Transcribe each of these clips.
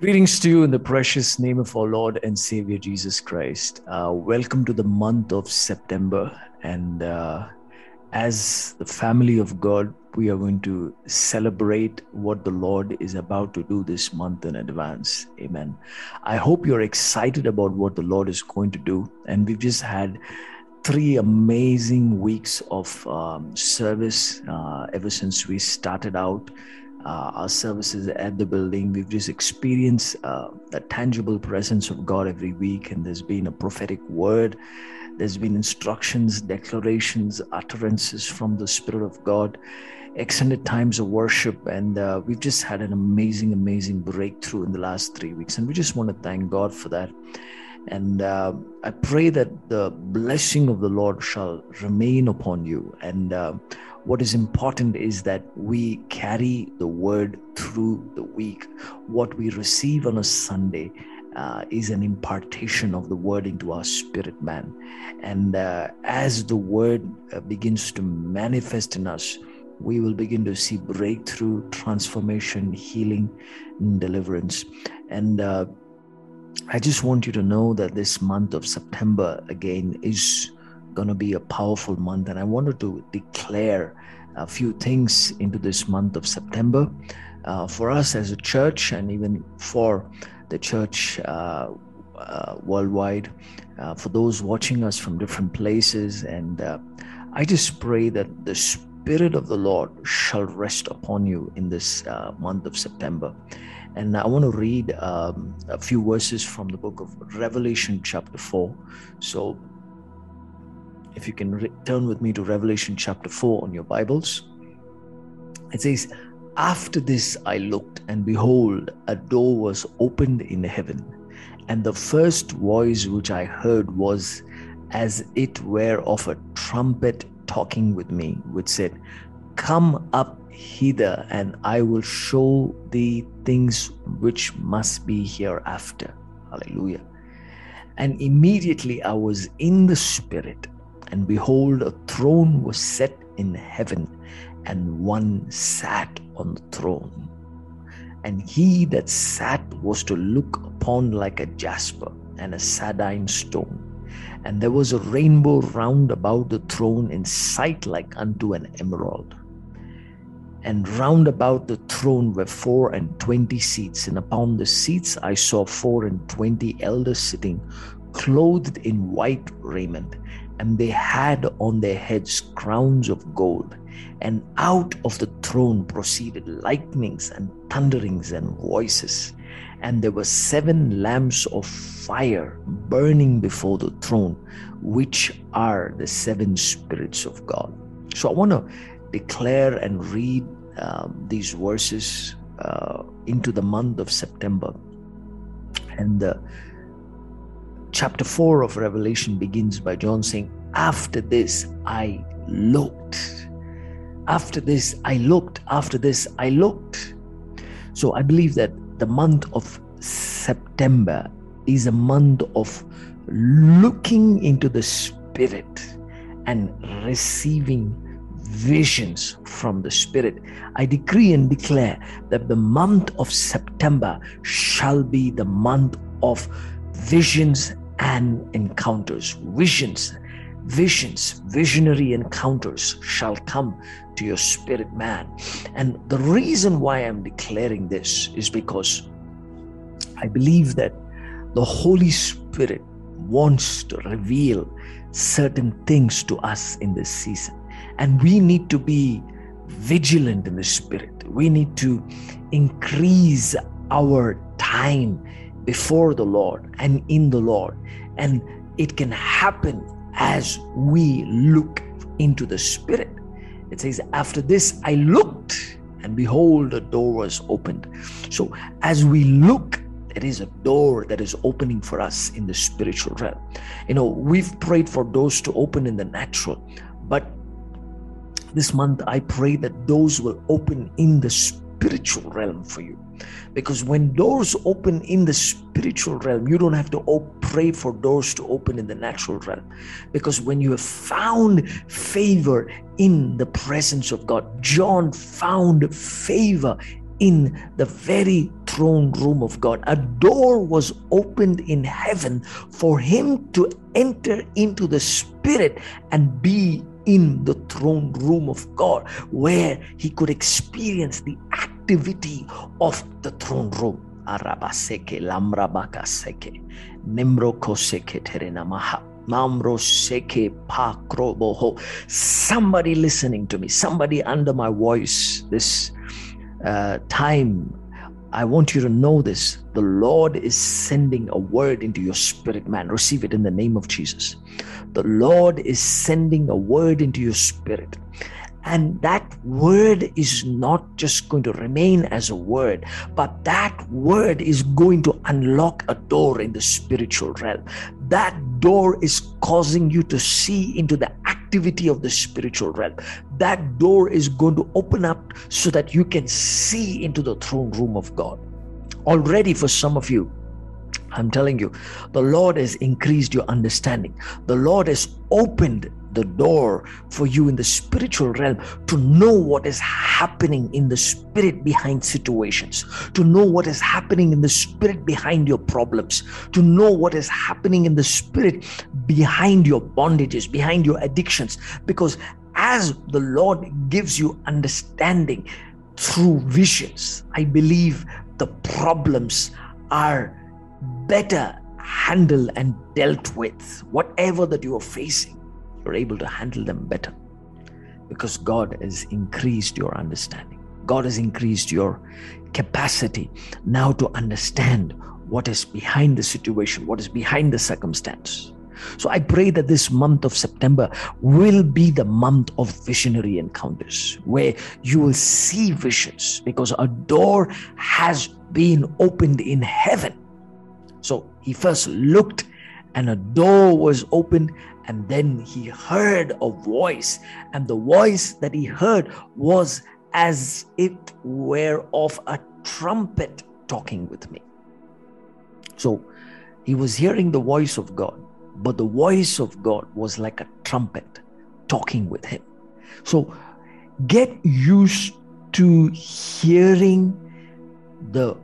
Greetings to you in the precious name of our Lord and Savior Jesus Christ. Uh, welcome to the month of September. And uh, as the family of God, we are going to celebrate what the Lord is about to do this month in advance. Amen. I hope you're excited about what the Lord is going to do. And we've just had three amazing weeks of um, service uh, ever since we started out uh, our services at the building. We've just experienced uh, the tangible presence of God every week, and there's been a prophetic word. There's been instructions, declarations, utterances from the Spirit of God, extended times of worship, and uh, we've just had an amazing, amazing breakthrough in the last three weeks. And we just want to thank God for that. And uh, I pray that the blessing of the Lord shall remain upon you. And uh, what is important is that we carry the word through the week. What we receive on a Sunday uh, is an impartation of the word into our spirit man. And uh, as the word uh, begins to manifest in us, we will begin to see breakthrough, transformation, healing, and deliverance. And uh, I just want you to know that this month of September again is going to be a powerful month. And I wanted to declare a few things into this month of September uh, for us as a church and even for the church uh, uh, worldwide, uh, for those watching us from different places. And uh, I just pray that the Spirit of the Lord shall rest upon you in this uh, month of September. And I want to read um, a few verses from the book of Revelation, chapter 4. So if you can re- turn with me to Revelation chapter 4 on your Bibles, it says, After this I looked, and behold, a door was opened in heaven. And the first voice which I heard was as it were of a trumpet talking with me, which said, Come up hither, and I will show thee things which must be hereafter. Hallelujah. And immediately I was in the Spirit, and behold, a throne was set in heaven, and one sat on the throne. And he that sat was to look upon like a jasper and a sardine stone. And there was a rainbow round about the throne in sight like unto an emerald. And round about the throne were four and twenty seats, and upon the seats I saw four and twenty elders sitting, clothed in white raiment, and they had on their heads crowns of gold. And out of the throne proceeded lightnings and thunderings and voices. And there were seven lamps of fire burning before the throne, which are the seven spirits of God. So I want to declare and read um, these verses uh, into the month of September. And the chapter 4 of Revelation begins by John saying, After this I looked. After this I looked. After this I looked. So I believe that the month of September is a month of looking into the Spirit and receiving visions from the Spirit. I decree and declare that the month of September shall be the month of visions and encounters. Visions, visions, visionary encounters shall come to your spirit man. And the reason why I'm declaring this is because I believe that the Holy Spirit wants to reveal certain things to us in this season. And we need to be vigilant in the spirit. We need to increase our time before the Lord and in the Lord. And it can happen as we look into the spirit. It says, After this I looked, and behold, a door was opened. So as we look, there is a door that is opening for us in the spiritual realm. You know, we've prayed for doors to open in the natural, but this month, I pray that those will open in the spiritual realm for you. Because when doors open in the spiritual realm, you don't have to pray for doors to open in the natural realm. Because when you have found favor in the presence of God, John found favor in the very throne room of God. A door was opened in heaven for him to enter into the spirit and be in the throne room of God, where he could experience the activity of the throne room. Arabaseke lamrabaka seke nimroko seke terenamaha. Somebody listening to me, somebody under my voice this uh, time, I want you to know this. The Lord is sending a word into your spirit, man. Receive it in the name of Jesus. The Lord is sending a word into your spirit. And that word is not just going to remain as a word, but that word is going to unlock a door in the spiritual realm. That door is causing you to see into the activity of the spiritual realm. That door is going to open up so that you can see into the throne room of God. Already, for some of you, I'm telling you, the Lord has increased your understanding. The Lord has opened the door for you in the spiritual realm to know what is happening in the spirit behind situations, to know what is happening in the spirit behind your problems, to know what is happening in the spirit behind your bondages, behind your addictions. Because as the Lord gives you understanding through visions, I believe the problems are better handled and dealt with. Whatever that you are facing you're able to handle them better because God has increased your understanding. God has increased your capacity now to understand what is behind the situation, what is behind the circumstance. So I pray that this month of September will be the month of visionary encounters where you will see visions because a door has been opened in heaven. So he first looked and a door was opened and then he heard a voice, and the voice that he heard was as it were of a trumpet talking with me. So he was hearing the voice of God, but the voice of God was like a trumpet talking with him. So get used to hearing the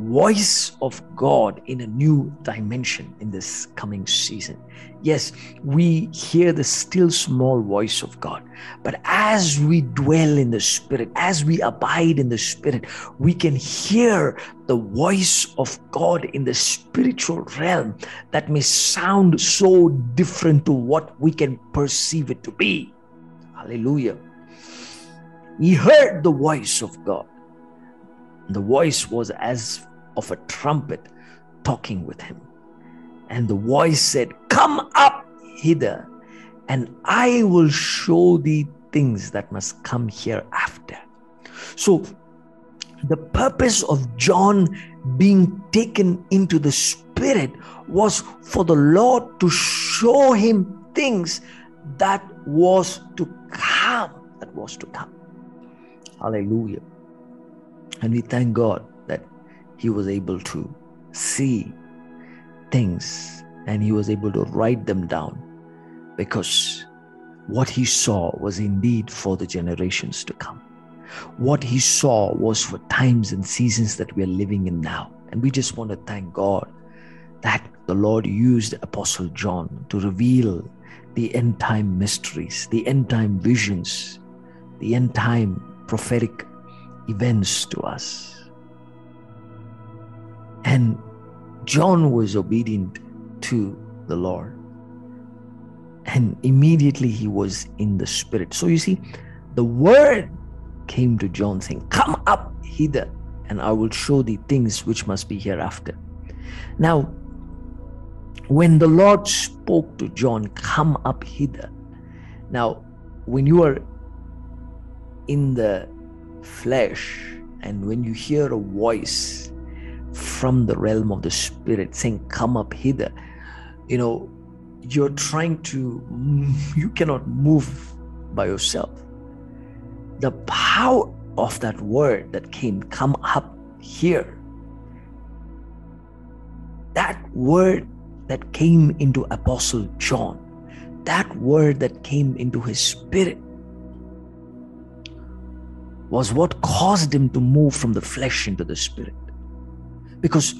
voice of God in a new dimension in this coming season. Yes, we hear the still small voice of God, but as we dwell in the Spirit, as we abide in the Spirit, we can hear the voice of God in the spiritual realm that may sound so different to what we can perceive it to be. Hallelujah. He heard the voice of God. The voice was as of a trumpet talking with him. And the voice said, Come up hither, and I will show thee things that must come hereafter. So, the purpose of John being taken into the Spirit was for the Lord to show him things that was to come. That was to come. Hallelujah. And we thank God he was able to see things and he was able to write them down because what he saw was indeed for the generations to come. What he saw was for times and seasons that we are living in now. And we just want to thank God that the Lord used Apostle John to reveal the end time mysteries, the end time visions, the end time prophetic events to us. And John was obedient to the Lord. And immediately he was in the Spirit. So you see, the word came to John saying, Come up hither, and I will show thee things which must be hereafter. Now, when the Lord spoke to John, Come up hither. Now, when you are in the flesh and when you hear a voice from the realm of the spirit saying come up hither. You know you're trying to you cannot move by yourself. The power of that word that came come up here that word that came into apostle john that word that came into his spirit was what caused him to move from the flesh into the spirit because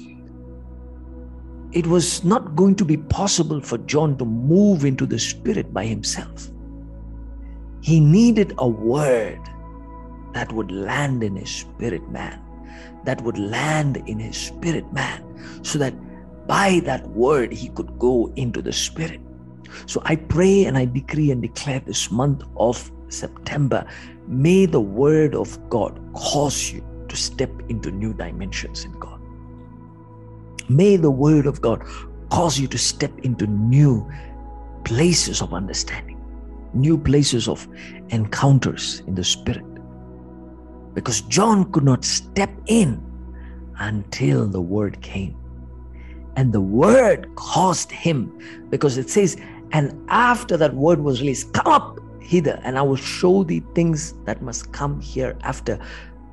it was not going to be possible for John to move into the Spirit by himself. He needed a word that would land in his spirit man, that would land in his spirit man, so that by that word he could go into the Spirit. So I pray and I decree and declare this month of September, may the word of God cause you to step into new dimensions in God. May the word of God cause you to step into new places of understanding, new places of encounters in the spirit. Because John could not step in until the word came. And the word caused him, because it says, and after that word was released, come up hither, and I will show thee things that must come hereafter.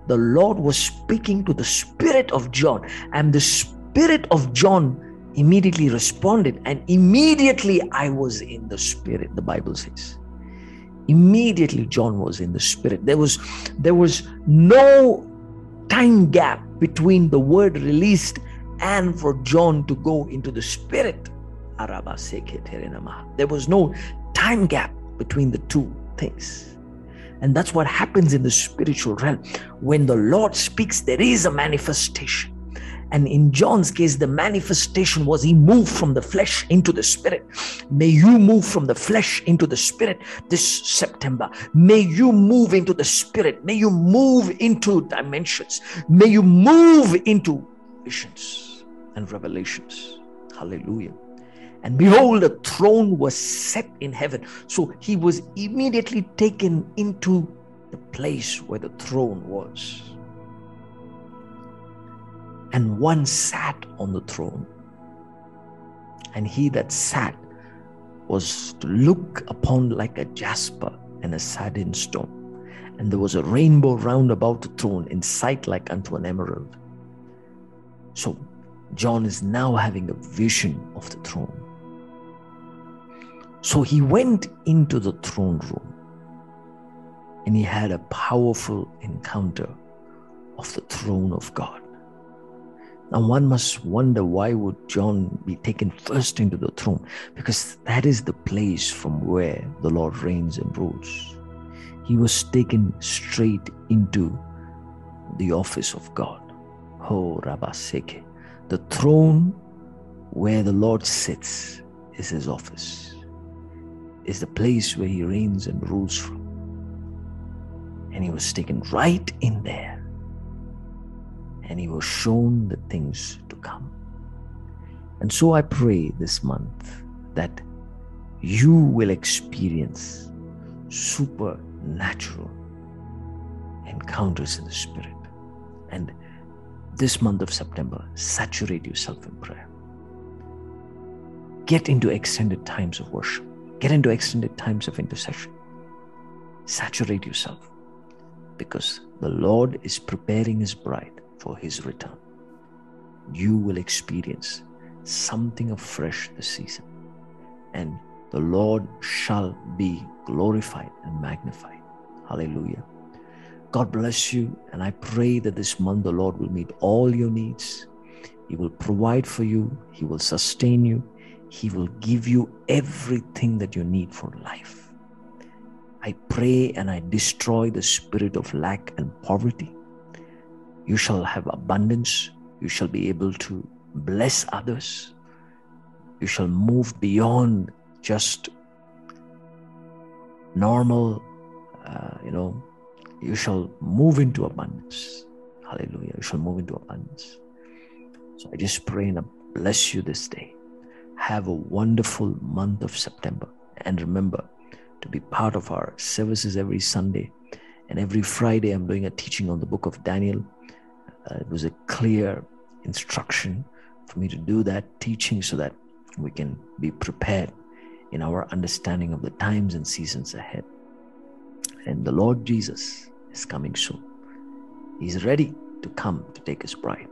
The Lord was speaking to the spirit of John, and the spirit of John immediately responded, and immediately I was in the spirit, the Bible says. Immediately John was in the spirit. There was there was no time gap between the word released and for John to go into the spirit. There was no time gap between the two things. And that's what happens in the spiritual realm. When the Lord speaks, there is a manifestation. And in John's case, the manifestation was he moved from the flesh into the spirit. May you move from the flesh into the spirit this September. May you move into the spirit. May you move into dimensions. May you move into visions and revelations. Hallelujah. And behold, a throne was set in heaven. So he was immediately taken into the place where the throne was. And one sat on the throne. And he that sat was to look upon like a jasper and a sardine stone. And there was a rainbow round about the throne in sight like unto an emerald. So John is now having a vision of the throne. So he went into the throne room and he had a powerful encounter of the throne of God. Now one must wonder why would John be taken first into the throne? Because that is the place from where the Lord reigns and rules. He was taken straight into the office of God. Oh, Rabaseke. The throne where the Lord sits is his office is the place where he reigns and rules from. And he was taken right in there. And he was shown the things to come. And so I pray this month that you will experience supernatural encounters in the Spirit. And this month of September, saturate yourself in prayer. Get into extended times of worship. Get into extended times of intercession. Saturate yourself because the Lord is preparing His bride for His return. You will experience something afresh this season, and the Lord shall be glorified and magnified. Hallelujah. God bless you, and I pray that this month the Lord will meet all your needs. He will provide for you, He will sustain you, he will give you everything that you need for life. I pray and I destroy the spirit of lack and poverty. You shall have abundance. You shall be able to bless others. You shall move beyond just normal, uh, you know, you shall move into abundance. Hallelujah. You shall move into abundance. So I just pray and I bless you this day. Have a wonderful month of September. And remember to be part of our services every Sunday. And every Friday, I'm doing a teaching on the book of Daniel. Uh, it was a clear instruction for me to do that teaching so that we can be prepared in our understanding of the times and seasons ahead. And the Lord Jesus is coming soon. He's ready to come to take his bride.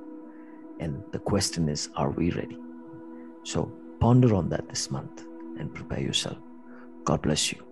And the question is, are we ready? So Ponder on that this month and prepare yourself. God bless you.